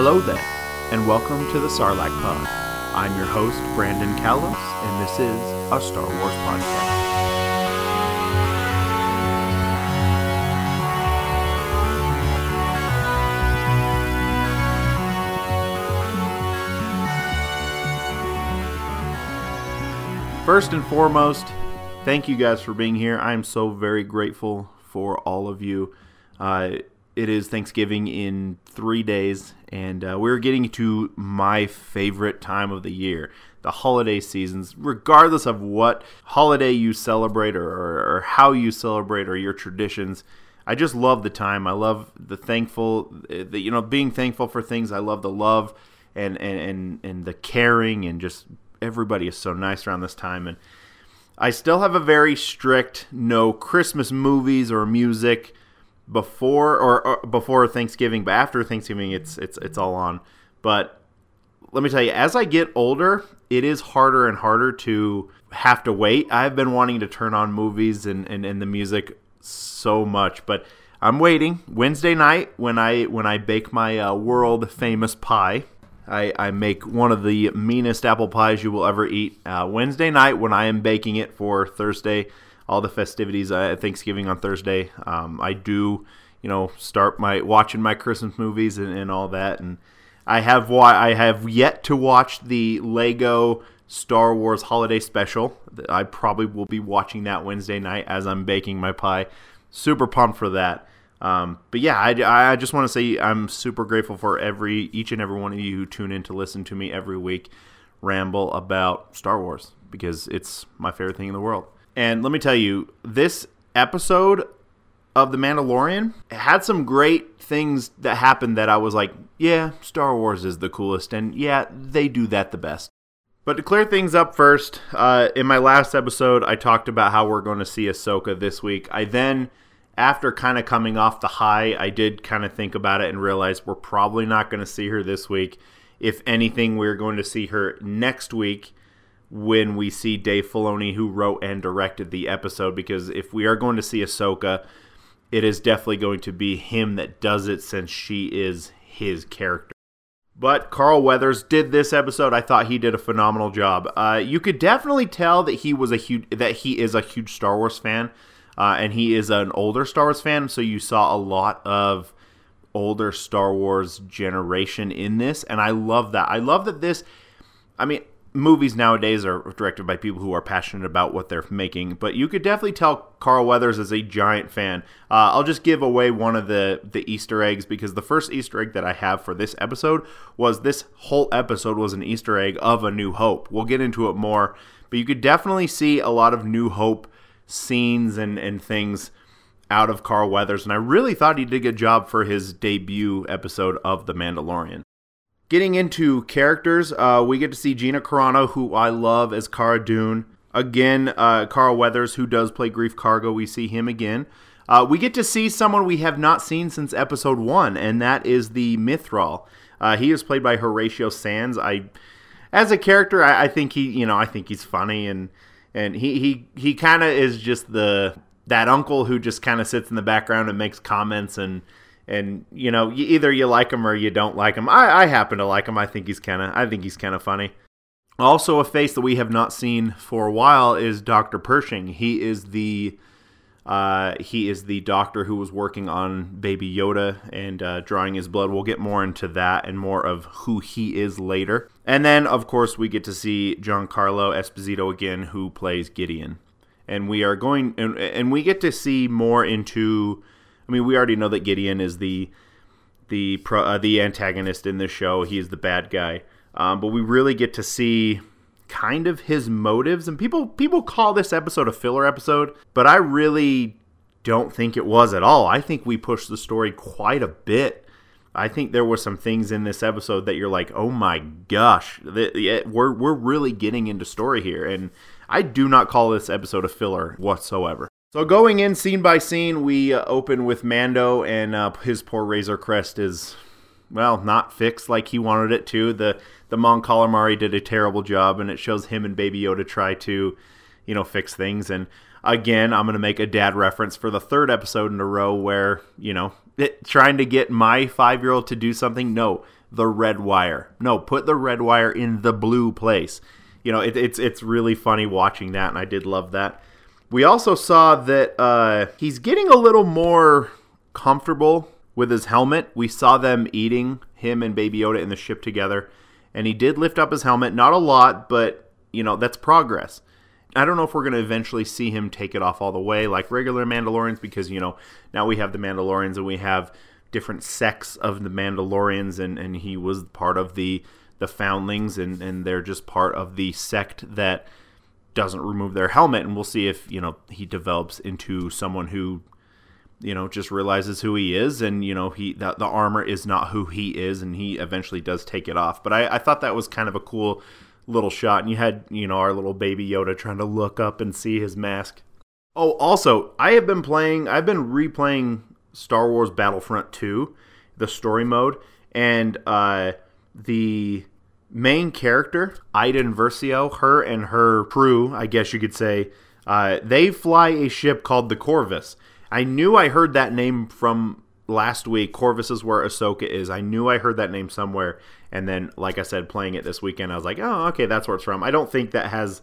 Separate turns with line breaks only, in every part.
Hello there, and welcome to the Sarlacc Pod. I'm your host, Brandon Kalos, and this is a Star Wars podcast. First and foremost, thank you guys for being here. I'm so very grateful for all of you. Uh, it is Thanksgiving in three days, and uh, we're getting to my favorite time of the year the holiday seasons, regardless of what holiday you celebrate or, or, or how you celebrate or your traditions. I just love the time. I love the thankful, the, you know, being thankful for things. I love the love and, and, and, and the caring and just everybody is so nice around this time. And I still have a very strict no Christmas movies or music before or, or, before Thanksgiving, but after Thanksgiving, it's it's it's all on. But let me tell you, as I get older, it is harder and harder to have to wait. I've been wanting to turn on movies and, and, and the music so much, but I'm waiting. Wednesday night when I when I bake my uh, world famous pie. I, I make one of the meanest apple pies you will ever eat. Uh, Wednesday night when I am baking it for Thursday, all the festivities uh, at Thanksgiving on Thursday. Um, I do, you know, start my watching my Christmas movies and, and all that. And I have I have yet to watch the Lego Star Wars Holiday Special. I probably will be watching that Wednesday night as I'm baking my pie. Super pumped for that. Um, but yeah, I, I just want to say I'm super grateful for every each and every one of you who tune in to listen to me every week ramble about Star Wars because it's my favorite thing in the world. And let me tell you, this episode of The Mandalorian had some great things that happened that I was like, yeah, Star Wars is the coolest, and yeah, they do that the best. But to clear things up first, uh, in my last episode, I talked about how we're going to see Ahsoka this week. I then after kind of coming off the high, I did kind of think about it and realize we're probably not going to see her this week. If anything, we're going to see her next week when we see Dave Filoni, who wrote and directed the episode. Because if we are going to see Ahsoka, it is definitely going to be him that does it since she is his character. But Carl Weathers did this episode. I thought he did a phenomenal job. Uh, you could definitely tell that he was a huge that he is a huge Star Wars fan uh, and he is an older Star Wars fan, so you saw a lot of older Star Wars generation in this, and I love that. I love that this. I mean, movies nowadays are directed by people who are passionate about what they're making, but you could definitely tell Carl Weathers is a giant fan. Uh, I'll just give away one of the the Easter eggs because the first Easter egg that I have for this episode was this whole episode was an Easter egg of A New Hope. We'll get into it more, but you could definitely see a lot of New Hope scenes and, and things out of Carl Weathers, and I really thought he did a good job for his debut episode of The Mandalorian. Getting into characters, uh, we get to see Gina Carano, who I love as Cara Dune. Again, uh, Carl Weathers, who does play Greef Karga, we see him again. Uh, we get to see someone we have not seen since episode one, and that is the Mythrol. Uh, he is played by Horatio Sanz. I, as a character, I, I think he, you know, I think he's funny and and he he he kind of is just the that uncle who just kind of sits in the background and makes comments and and you know either you like him or you don't like him. I, I happen to like him. I think he's kind of I think he's kind of funny. Also, a face that we have not seen for a while is Doctor Pershing. He is the uh, he is the doctor who was working on Baby Yoda and uh, drawing his blood. We'll get more into that and more of who he is later. And then, of course, we get to see Giancarlo Esposito again, who plays Gideon. And we are going, and, and we get to see more into. I mean, we already know that Gideon is the the pro, uh, the antagonist in this show. He is the bad guy. Um, but we really get to see kind of his motives. And people people call this episode a filler episode but i really don't think it was at all. I think we pushed the story quite a bit. I think there were some things in this episode that you're like oh my gosh we're, we're really getting into story here. And i do not call this episode a filler whatsoever so going in scene by scene we uh, open with mando and uh, his poor razor crest is well, not fixed like he wanted it to. The the Mon Calamari did a terrible job, and it shows him and Baby Yoda try to, you know, fix things. And again, I'm gonna make a dad reference for the third episode in a row where you know it, trying to get my five year old to do something. No, the red wire. No, put the red wire in the blue place. You know, it, it's it's really funny watching that, and I did love that. We also saw that uh, he's getting a little more comfortable with his helmet. We saw them eating him and Baby Yoda in the ship together, and he did lift up his helmet. Not a lot, but you know that's progress. I don't know if we're going to eventually see him take it off all the way like regular Mandalorians because, you know, now we have the Mandalorians and we have different sects of the Mandalorians and, and he was part of the the foundlings and, and they're just part of the sect that doesn't remove their helmet and we'll see if, you know, he develops into someone who you know just realizes who he is and you know he that the armor is not who he is and he eventually does take it off but I, I thought that was kind of a cool little shot, and you had you know our little baby Yoda trying to look up and see his mask. Oh, also, I have been playing. I've been replaying Star Wars Battlefront 2, the story mode, and uh, the main character, Iden Versio, her and her crew, I guess you could say, uh, they fly a ship called the Corvus. I knew I heard that name from last week. Corvus is where Ahsoka is. I knew I heard that name somewhere, and then, like I said, playing it this weekend, I was like, oh, okay, that's where it's from. I don't think that has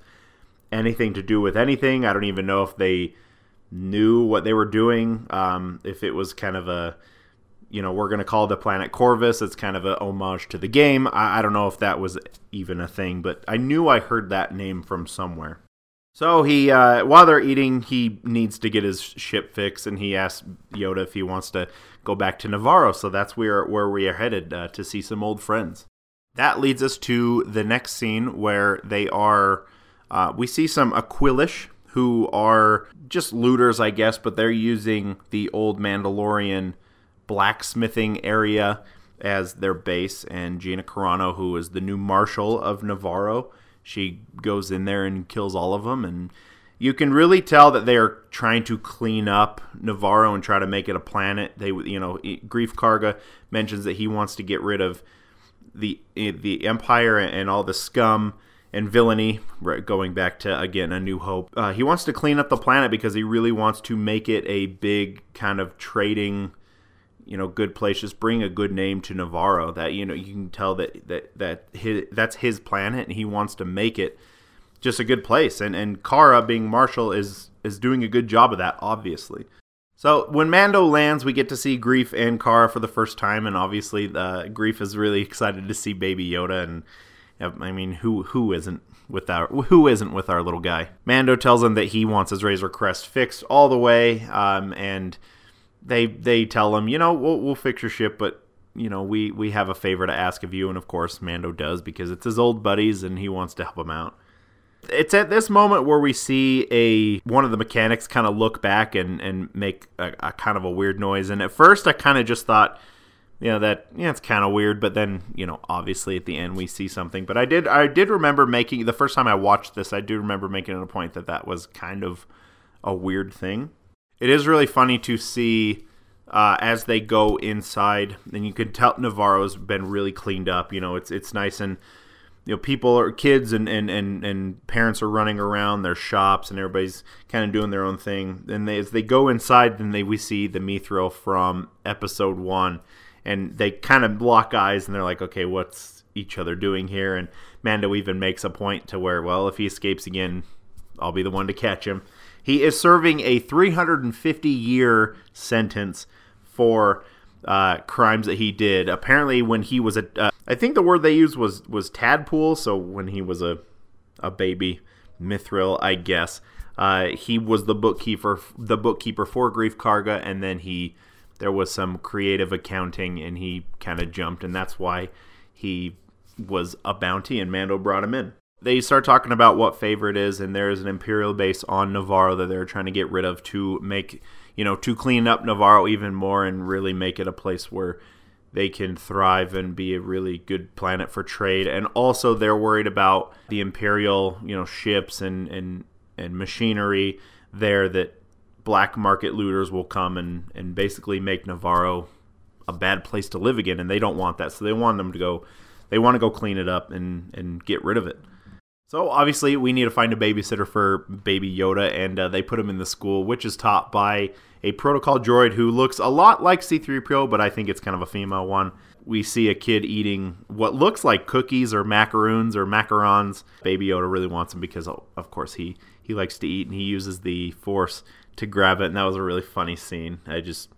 anything to do with anything. I don't even know if they knew what they were doing. Um, if it was kind of a, you know, we're going to call the planet Corvus. It's kind of a homage to the game. I, I don't know if that was even a thing, but I knew I heard that name from somewhere. So he, uh, while they're eating, he needs to get his ship fixed, and he asks Yoda if he wants to go back to Navarro. So that's where where we are headed uh, to see some old friends. That leads us to the next scene where they are. Uh, we see some Aqualish who are just looters, I guess, but they're using the old Mandalorian blacksmithing area as their base. And Gina Carano, who is the new marshal of Navarro, she goes in there and kills all of them and you can really tell that they are trying to clean up Navarro and try to make it a planet. They, you know, Greef Karga mentions that he wants to get rid of the the Empire and all the scum and villainy. Going back to again a New Hope, uh, he wants to clean up the planet because he really wants to make it a big kind of trading you know good place just bring a good name to Navarro that you know you can tell that that that his, that's his planet and he wants to make it just a good place and and Cara being Marshall is is doing a good job of that obviously. So when Mando lands, we get to see Greef and Cara for the first time, and obviously uh, Greef is really excited to see Baby Yoda, and I mean, who who isn't with our who isn't with our little guy? Mando tells him that he wants his Razor Crest fixed all the way, um, and they they tell him, you know, we'll we'll fix your ship, but you know, we we have a favor to ask of you, and of course, Mando does because it's his old buddies and he wants to help them out. It's at this moment where we see a one of the mechanics kind of look back and and make a, a kind of a weird noise. And at first, I kind of just thought, you know, that yeah, it's kind of weird. But then, you know, obviously at the end we see something. But I did I did remember making the first time I watched this, I do remember making it a point that that was kind of a weird thing it is really funny to see uh, as they go inside, and you can tell Navarro's been really cleaned up. You know, it's it's nice and you know people or kids and, and, and, and parents are running around their shops and everybody's kind of doing their own thing and they, as they go inside then they we see the Mythrol from episode one and they kind of lock eyes and they're like okay what's each other doing here and mando even makes a point to where well if he escapes again i'll be the one to catch him he is serving a 350 year sentence for uh, crimes that he did. Apparently, when he was a, uh, I think the word they used was was tadpole. So when he was a a baby Mythrol, I guess uh, he was the bookkeeper, the bookkeeper for Greef Karga, and then he there was some creative accounting, and he kind of jumped, and that's why he was a bounty, and Mando brought him in they start talking about what favor it is, and there is an imperial base on Navarro that they're trying to get rid of to make you know to clean up Navarro even more and really make it a place where they can thrive and be a really good planet for trade. And also, they're worried about the imperial you know ships and and and machinery there that black market looters will come and and basically make Navarro a bad place to live again, and they don't want that. So they want them to go. They want to go clean it up and and get rid of it. So obviously, we need to find a babysitter for Baby Yoda, and uh, they put him in the school, which is taught by a protocol droid who looks a lot like C3PO, but I think it's kind of a female one. we see a kid eating what looks like cookies or macaroons or macarons. Baby Yoda really wants them because, of course, he he likes to eat and he uses the Force to grab it, and that was a really funny scene. I just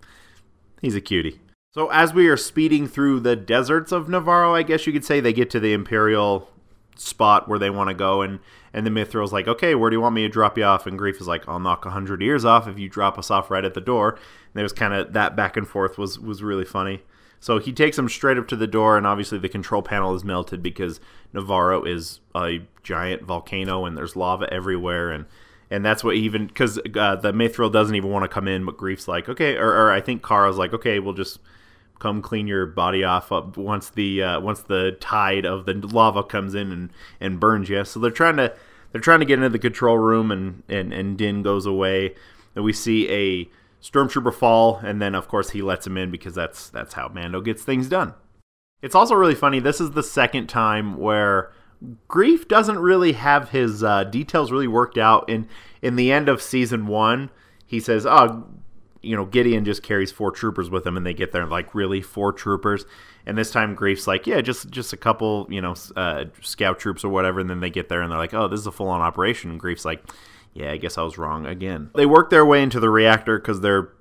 he's a cutie. So as we are speeding through the deserts of Navarro, I guess you could say they get to the Imperial spot where they want to go and and the Mythrol's like, okay, where do you want me to drop you off? And Greef is like, I'll knock a hundred ears off if you drop us off right at the door. And there's kind of that back and forth was was really funny. So he takes him straight up to the door, and obviously the control panel is melted because Navarro is a giant volcano and there's lava everywhere, and and that's what even because uh, the Mythrol doesn't even want to come in, but Greef's like, okay, or, or I think Cara's like, okay, we'll just come clean your body off up once the uh, once the tide of the lava comes in and, and burns you. So they're trying to they're trying to get into the control room and and, and Din goes away. And we see a stormtrooper fall, and then of course he lets him in because that's that's how Mando gets things done. It's also really funny. This is the second time where Greef doesn't really have his uh, details really worked out. In in the end of season one, he says, "Oh, you know, Gideon just carries four troopers with him, and they get there like really four troopers." And this time, Greef's like, "Yeah, just just a couple, you know, uh, scout troops or whatever." And then they get there, and they're like, "Oh, this is a full on operation." And Greef's like, "Yeah, I guess I was wrong again." They work their way into the reactor because their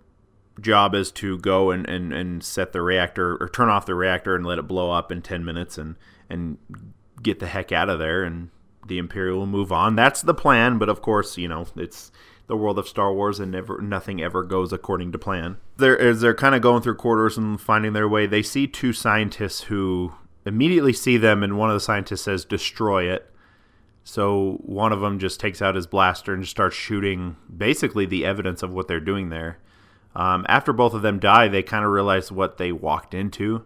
job is to go and, and, and set the reactor or turn off the reactor and let it blow up in 10 minutes and and get the heck out of there and the Imperial will move on. That's the plan, but of course, you know, it's the world of Star Wars and never nothing ever goes according to plan. They're as they're kind of going through quarters and finding their way, they see two scientists who immediately see them and one of the scientists says destroy it. So one of them just takes out his blaster and just starts shooting basically the evidence of what they're doing there. Um, after both of them die, they kind of realize what they walked into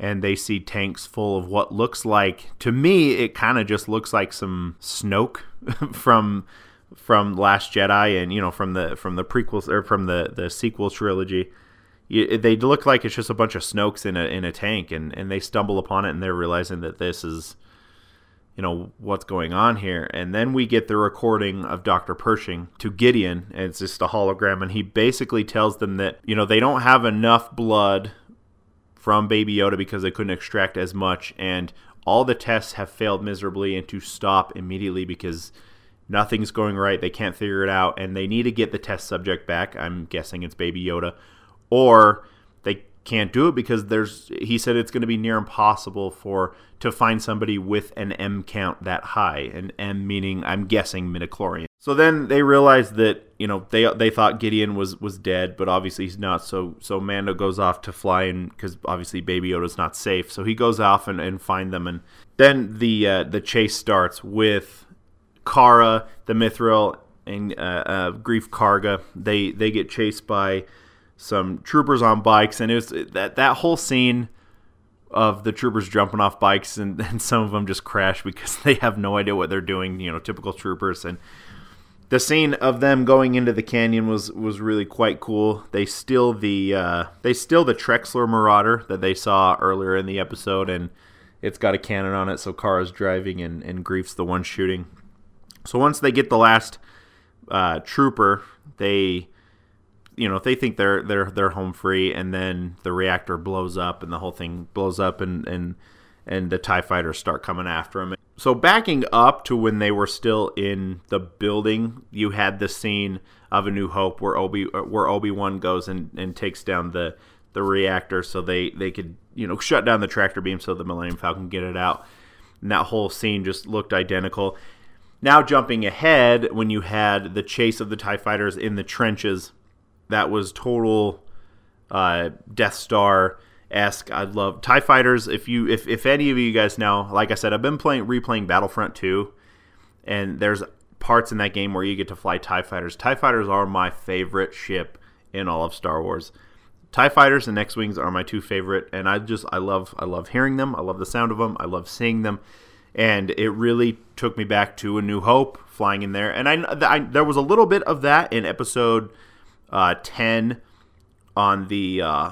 and they see tanks full of what looks like to me it kind of just looks like some Snoke from from Last Jedi and you know from the from the prequels or from the the sequel trilogy. they look like it's just a bunch of Snokes in a in a tank, and and they stumble upon it, and they're realizing that this is, you know, what's going on here. And then we get the recording of Doctor Pershing to Gideon, and it's just a hologram, and he basically tells them that you know they don't have enough blood from Baby Yoda because they couldn't extract as much, and all the tests have failed miserably, and to stop immediately because nothing's going right. They can't figure it out, and they need to get the test subject back. I'm guessing it's Baby Yoda, or they can't do it because there's. He said it's going to be near impossible for to find somebody with an M count that high, and M meaning I'm guessing midichlorian. So then they realize that you know they they thought Gideon was was dead, but obviously he's not. So so Mando goes off to fly and because obviously Baby Yoda's not safe, so he goes off and, and find them, and then the uh, the chase starts with Cara, the Mythrol, and uh, uh, Greef Karga. They they get chased by some troopers on bikes, and it was that that whole scene of the troopers jumping off bikes and, and some of them just crash because they have no idea what they're doing. You know, typical troopers and the scene of them going into the canyon was was really quite cool. They steal the uh, they steal the Trexler Marauder that they saw earlier in the episode, and it's got a cannon on it. So Cara's driving, and and Greef's the one shooting. So once they get the last uh, trooper, they you know they think they're they're they're home free, and then the reactor blows up, and the whole thing blows up, and and and the Tie fighters start coming after them. So backing up to when they were still in the building, you had the scene of A New Hope where Obi where Obi Wan goes and, and takes down the the reactor so they they could you know shut down the tractor beam so the Millennium Falcon get it out. And that whole scene just looked identical. Now jumping ahead, when you had the chase of the Tie Fighters in the trenches, that was total uh, Death Star esque. I love Tie Fighters. If you if if any of you guys know, like I said, I've been playing replaying Battlefront 2, and there's parts in that game where you get to fly Tie Fighters. Tie Fighters are my favorite ship in all of Star Wars. Tie Fighters and X Wings are my two favorite, and I just I love I love hearing them. I love the sound of them. I love seeing them, and it really took me back to A New Hope, flying in there. And I, I there was a little bit of that in Episode uh, ten on the uh,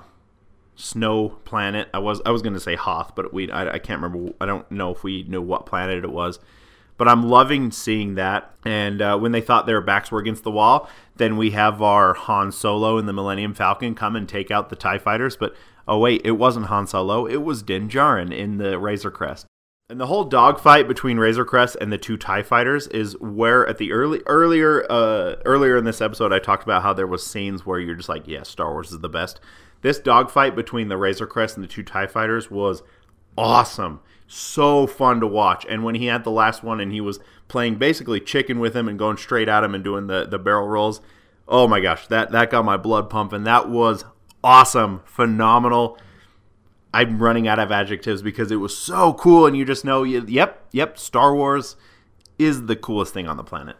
snow planet. I was I was going to say Hoth, but we I, I, can't remember. I don't know if we knew what planet it was. But I'm loving seeing that. And uh, when they thought their backs were against the wall, then we have our Han Solo and the Millennium Falcon come and take out the TIE fighters. But oh, wait, it wasn't Han Solo, it was Din Djarin in the Razor Crest. And the whole dogfight between Razor Crest and the two Tie Fighters is where at the early earlier uh, earlier in this episode I talked about how there was scenes where you're just like, yeah, Star Wars is the best. This dogfight between the Razor Crest and the two Tie Fighters was awesome, so fun to watch. And when he had the last one and he was playing basically chicken with him and going straight at him and doing the the barrel rolls, oh my gosh, that that got my blood pumping. That was awesome, phenomenal I'm running out of adjectives because it was so cool, and you just know, yep, yep, Star Wars is the coolest thing on the planet.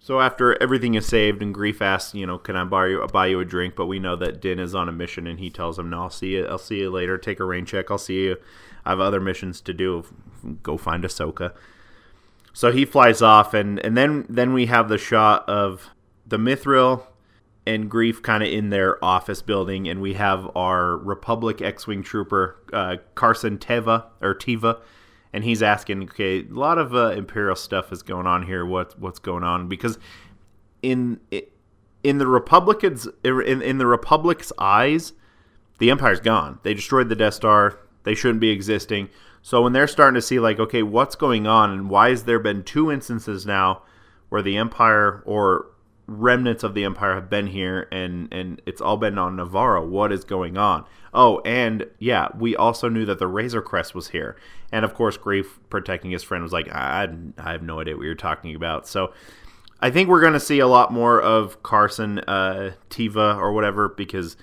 So after everything is saved, and Greef asks, you know, can I buy you buy you a drink? But we know that Din is on a mission, and he tells him, "No, I'll see you. I'll see you later. Take a rain check. I'll see you. I have other missions to do. Go find Ahsoka." So he flies off, and and then then we have the shot of the Mythrol and Greef kind of in their office building, and we have our Republic X-wing trooper uh, Carson Teva or Tiva, and he's asking, okay, a lot of uh, Imperial stuff is going on here. What what's going on? Because in in the Republicans in in the Republic's eyes, the Empire's gone. They destroyed the Death Star. They shouldn't be existing. So when they're starting to see like, okay, what's going on, and why has there been two instances now where the Empire or remnants of the empire have been here and and it's all been on Navarro. What is going on? Oh, and yeah, we also knew that the Razor Crest was here. And of course, Greef protecting his friend was like, I, I have no idea what you're talking about. So I think we're going to see a lot more of Carson uh, Tiva or whatever because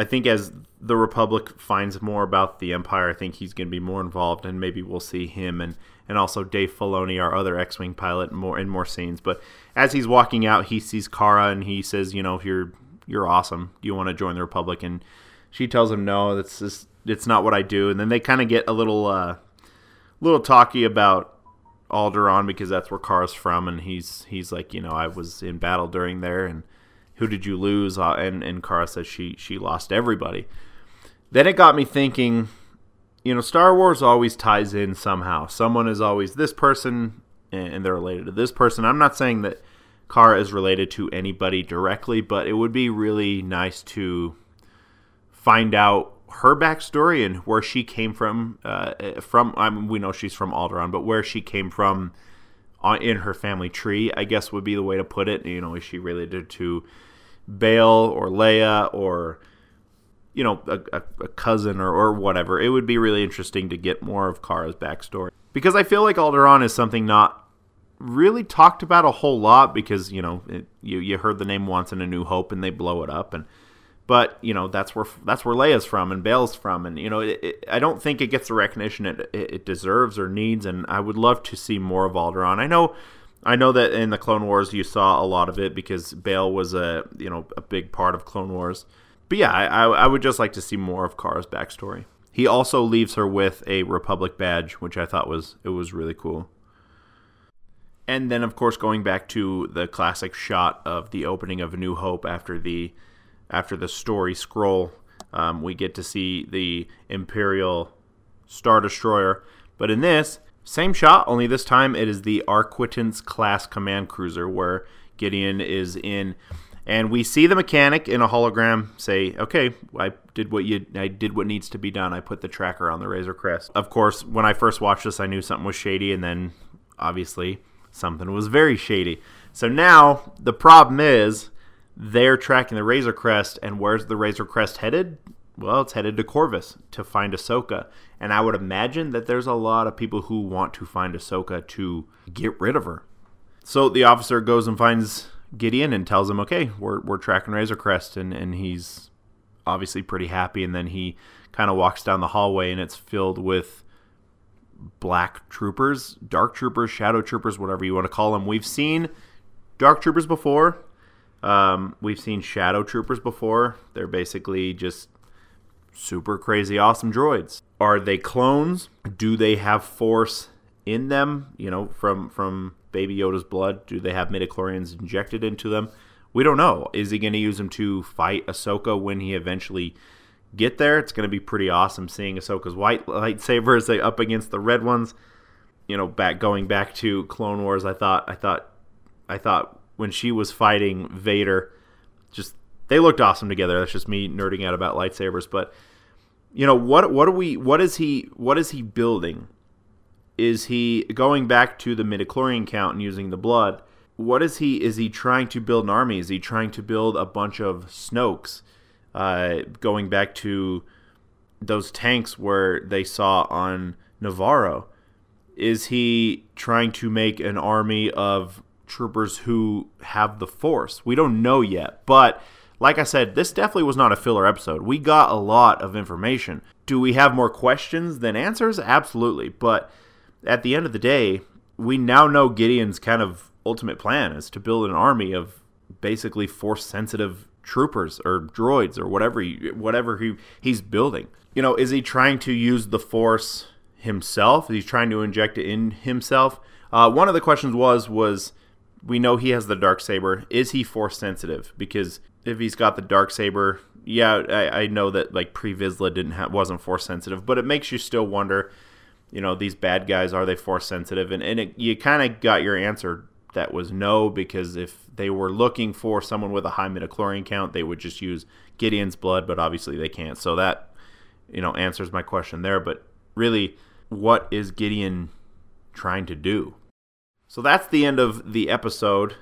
I think as the Republic finds more about the Empire, I think he's going to be more involved, and maybe we'll see him and and also Dave Filoni, our other X-wing pilot, more in more scenes. But as he's walking out, he sees Cara and he says, "You know, you're you're awesome. Do you want to join the Republic?" And she tells him, "No, that's just it's not what I do." And then they kind of get a little uh, little talky about Alderaan because that's where Cara's from, and he's he's like, you know, I was in battle during there, and who did you lose? Uh, and and Cara says she she lost everybody. Then it got me thinking you know, Star Wars always ties in somehow. Someone is always this person, and they're related to this person. I'm not saying that Cara is related to anybody directly, but it would be really nice to find out her backstory and where she came from. Uh, from I mean, we know she's from Alderaan, but where she came from in her family tree, I guess would be the way to put it. You know, is she related to Bail or Leia or you know, a, a cousin or, or whatever. It would be really interesting to get more of Cara's backstory. Because I feel like Alderaan is something not really talked about a whole lot because, you know, it, you, you heard the name once in A New Hope and they blow it up. and But, you know, that's where that's where Leia's from and Bail's from. And, you know, it, it, I don't think it gets the recognition it, it deserves or needs. And I would love to see more of Alderaan. I know... I know that in the Clone Wars you saw a lot of it because Bail was a you know a big part of Clone Wars. But yeah, I, I would just like to see more of Cara's backstory. He also leaves her with a Republic badge, which I thought was it was really cool. And then, of course, going back to the classic shot of the opening of A New Hope after the after the story scroll, um, we get to see the Imperial Star Destroyer. But in this same shot, only this time it is the Arquitens class command cruiser, where Gideon is in and we see the mechanic in a hologram say, "Okay, I did what you I did what needs to be done. I put the tracker on the Razor Crest." Of course, when I first watched this, I knew something was shady, and then obviously something was very shady. So now the problem is they're tracking the Razor Crest, and where's the Razor Crest headed? Well, it's headed to Corvus to find Ahsoka. And I would imagine that there's a lot of people who want to find Ahsoka to get rid of her. So the officer goes and finds Gideon and tells him, "Okay, we're we're tracking Razor Crest," and and he's obviously pretty happy. And then he kind of walks down the hallway, and it's filled with black troopers, dark troopers, shadow troopers, whatever you want to call them. We've seen dark troopers before. Um, we've seen shadow troopers before. They're basically just super crazy awesome droids. Are they clones? Do they have force in them? You know, from from Baby Yoda's blood? Do they have midichlorians injected into them? We don't know. Is he going to use them to fight Ahsoka when he eventually get there? It's going to be pretty awesome seeing Ahsoka's white lightsabers up against the red ones. you know, back going back to Clone Wars, I thought I thought I thought when she was fighting Vader, just they looked awesome together. That's just me nerding out about lightsabers, but you know what what are we what is he what is he building? Is he going back to the midichlorian count and using the blood? What is he is he trying to build an army? Is he trying to build a bunch of Snokes? Uh, going back to those tanks where they saw on navarro Is he trying to make an army of troopers who have the force? We don't know yet, but like I said, this definitely was not a filler episode. We got a lot of information. Do we have more questions than answers? Absolutely. But at the end of the day, we now know Gideon's kind of ultimate plan is to build an army of basically force sensitive troopers or droids or whatever he, whatever he, he's building. You know, is he trying to use the force himself? Is he trying to inject it in himself? Uh, one of the questions was was we know he has the dark saber. Is he force sensitive? Because if he's got the dark saber, yeah, I, I know that like pre Vizsla didn't have wasn't force sensitive, but it makes you still wonder. You know, these bad guys are they force sensitive? And and it, you kind of got your answer that was no because if they were looking for someone with a high midichlorian count, they would just use Gideon's blood, but obviously they can't. So that you know answers my question there. But really, what is Gideon trying to do? So that's the end of the episode.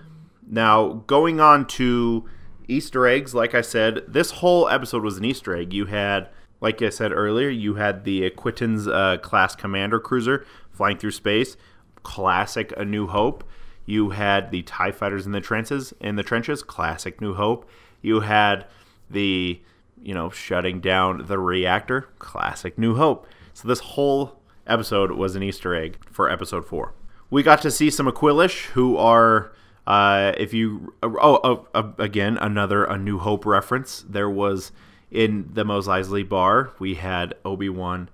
Now, going on to Easter eggs, like I said, this whole episode was an Easter egg. You had, like I said earlier, you had the Arquitens uh, class commander cruiser flying through space, classic A New Hope. You had the Tie fighters in the trenches, in the trenches, classic New Hope. You had the, you know, shutting down the reactor, classic New Hope. So this whole episode was an Easter egg for episode four we got to see some Aqualish who are. Uh, if you oh, oh uh, again another a New Hope reference. There was in the Mos Eisley bar we had Obi Wan,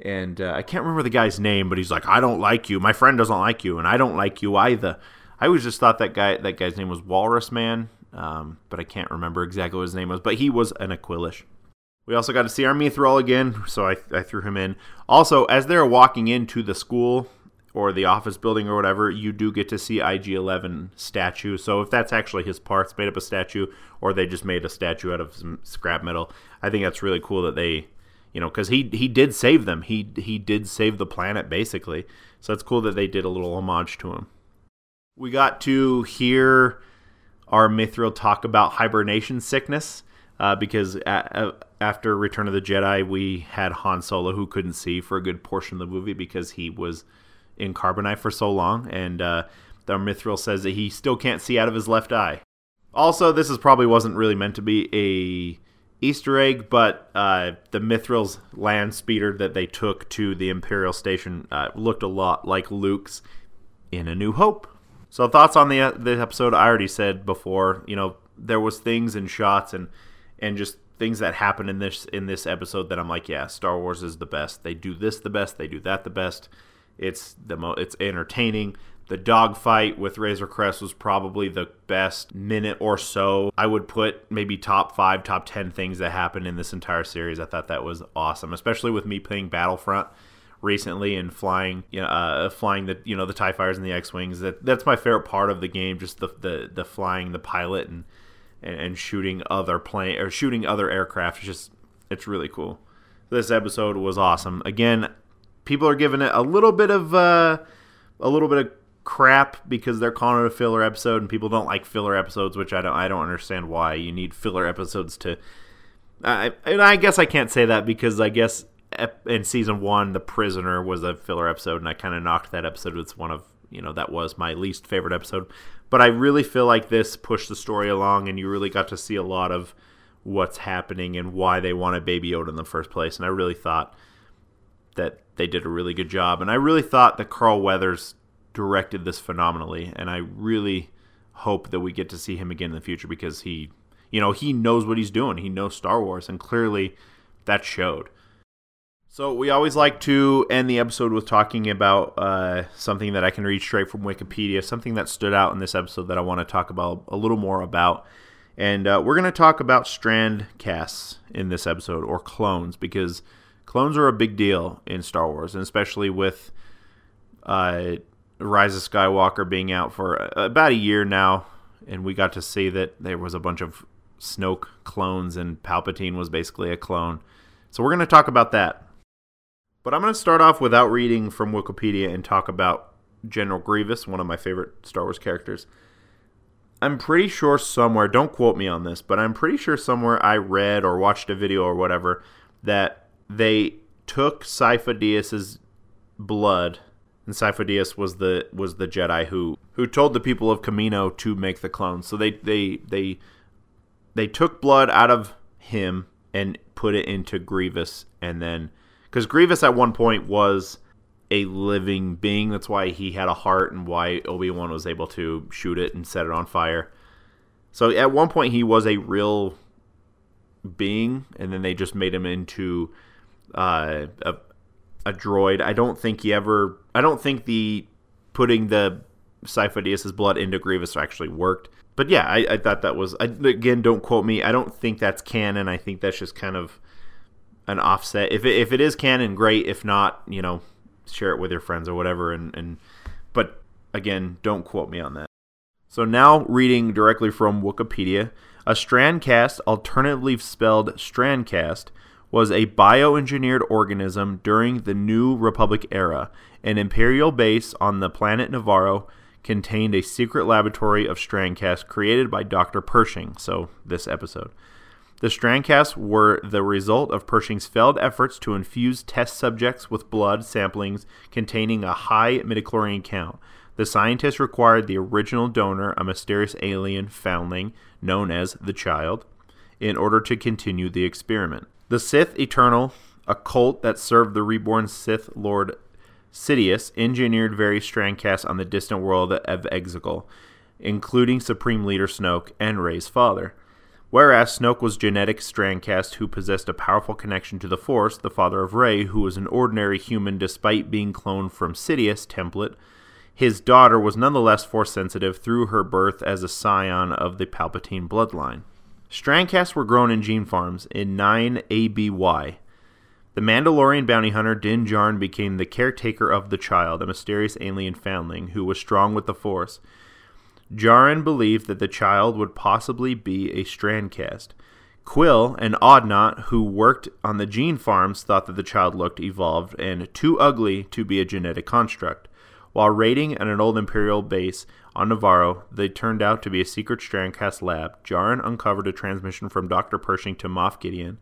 and uh, I can't remember the guy's name, but he's like, "I don't like you. My friend doesn't like you, and I don't like you either." I always just thought that guy that guy's name was Walrus Man, um, but I can't remember exactly what his name was. But he was an Aqualish. We also got to see our Mythrol again, so I, I threw him in. Also, as they're walking into the school, or the office building or whatever, you do get to see IG-11 statue. So if that's actually his parts made up a statue, or they just made a statue out of some scrap metal, I think that's really cool that they, you know, because he he did save them. He he did save the planet basically. So it's cool that they did a little homage to him. We got to hear our Mythrol talk about hibernation sickness. Uh, because after Return of the Jedi, we had Han Solo who couldn't see for a good portion of the movie because he was in carbonite for so long, and uh, the Mythrol says that he still can't see out of his left eye. Also, this is probably wasn't really meant to be a Easter egg, but uh, the Mythrol's land speeder that they took to the Imperial station uh, looked a lot like Luke's in A New Hope. So thoughts on the uh, the episode? I already said before. You know, there was things and shots and and just things that happened in this in this episode that I'm like, yeah, Star Wars is the best. They do this the best. They do that the best. It's the mo- it's entertaining. The dogfight with Razor Crest was probably the best minute or so. I would put maybe top five, top ten things that happened in this entire series. I thought that was awesome, especially with me playing Battlefront recently and flying, you know, uh, flying the you know the Tie Fighters and the X Wings. That that's my favorite part of the game, just the the, the flying the pilot and, and and shooting other plane or shooting other aircraft. It's just it's really cool. This episode was awesome. Again, people are giving it a little bit of uh, a little bit of crap because they're calling it a filler episode, and people don't like filler episodes, which I don't I don't understand why you need filler episodes to. I and I guess I can't say that because I guess in season one, the prisoner was a filler episode, and I kind of knocked that episode. It's one of you know that was my least favorite episode, but I really feel like this pushed the story along, and you really got to see a lot of what's happening and why they wanted Baby Yoda in the first place. And I really thought that they did a really good job. And I really thought that Carl Weathers directed this phenomenally, and I really hope that we get to see him again in the future because he, you know, he knows what he's doing. He knows Star Wars, and clearly that showed. So we always like to end the episode with talking about uh, something that I can read straight from Wikipedia, something that stood out in this episode that I want to talk about a little more about. And uh, we're going to talk about strand casts in this episode, or clones, because clones are a big deal in Star Wars, and especially with uh, Rise of Skywalker being out for about a year now, and we got to see that there was a bunch of Snoke clones, and Palpatine was basically a clone. So we're going to talk about that. But I'm going to start off without reading from Wikipedia and talk about General Grievous, one of my favorite Star Wars characters. I'm pretty sure somewhere, don't quote me on this, but I'm pretty sure somewhere I read or watched a video or whatever that they took Sifo Dyas's blood, and Sifo Dyas was the was the Jedi who who told the people of Kamino to make the clones. So they they they they took blood out of him and put it into Grievous, and then because Grievous at one point was a living being. That's why he had a heart and why Obi Wan was able to shoot it and set it on fire. So at one point he was a real being, and then they just made him into uh, a a droid. I don't think he ever. I don't think the putting the Sifo Dyas's blood into Grievous actually worked. But yeah, I, I thought that was I, again. Don't quote me. I don't think that's canon. I think that's just kind of an offset. If it, if it is canon, great. If not, you know, share it with your friends or whatever. And, and but again, don't quote me on that. So now reading directly from Wikipedia, a Strandcast, alternatively spelled Strandcast, was a bioengineered organism during the New Republic era. An imperial base on the planet Navarro contained a secret laboratory of Strandcast created by Dr. Pershing. So this episode. The Strandcasts were the result of Pershing's failed efforts to infuse test subjects with blood samplings containing a high midichlorian count. The scientists required the original donor, a mysterious alien foundling known as the Child, in order to continue the experiment. The Sith Eternal, a cult that served the reborn Sith Lord Sidious, engineered various Strandcasts on the distant world of Exegol, including Supreme Leader Snoke and Rey's father. Whereas Snoke was genetic Strandcast who possessed a powerful connection to the Force, the father of Rey, who was an ordinary human despite being cloned from Sidious template, his daughter was nonetheless Force sensitive through her birth as a scion of the Palpatine bloodline. Strandcasts were grown in gene farms in 9 ABY. The Mandalorian bounty hunter Din Djarin became the caretaker of the child, a mysterious alien foundling who was strong with the Force. Djarin believed that the child would possibly be a Strandcast. Quill and Audnot, who worked on the gene farms, thought that the child looked evolved and too ugly to be a genetic construct. While raiding at an old Imperial base on Navarro, they turned out to be a secret Strandcast lab. Djarin uncovered a transmission from Dr. Pershing to Moff Gideon.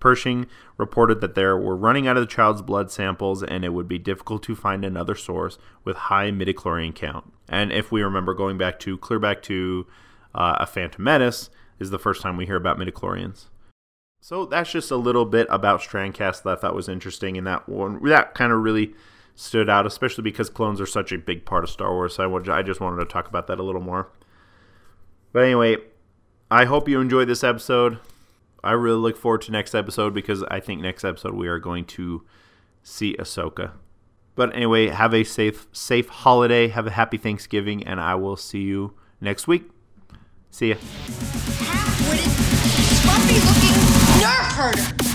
Pershing reported that they were running out of the child's blood samples and it would be difficult to find another source with high midichlorian count. And if we remember going back to clear back to uh, a Phantom Menace, is the first time we hear about midichlorians. So that's just a little bit about Strandcast that I thought was interesting, and that one that kind of really stood out, especially because clones are such a big part of Star Wars. So I, I just wanted to talk about that a little more. But anyway, I hope you enjoyed this episode. I really look forward to next episode because I think next episode we are going to see Ahsoka. But anyway, have a safe safe holiday, have a happy Thanksgiving, and I will see you next week. See ya.
Half-witted, scruffy-looking nerf herder.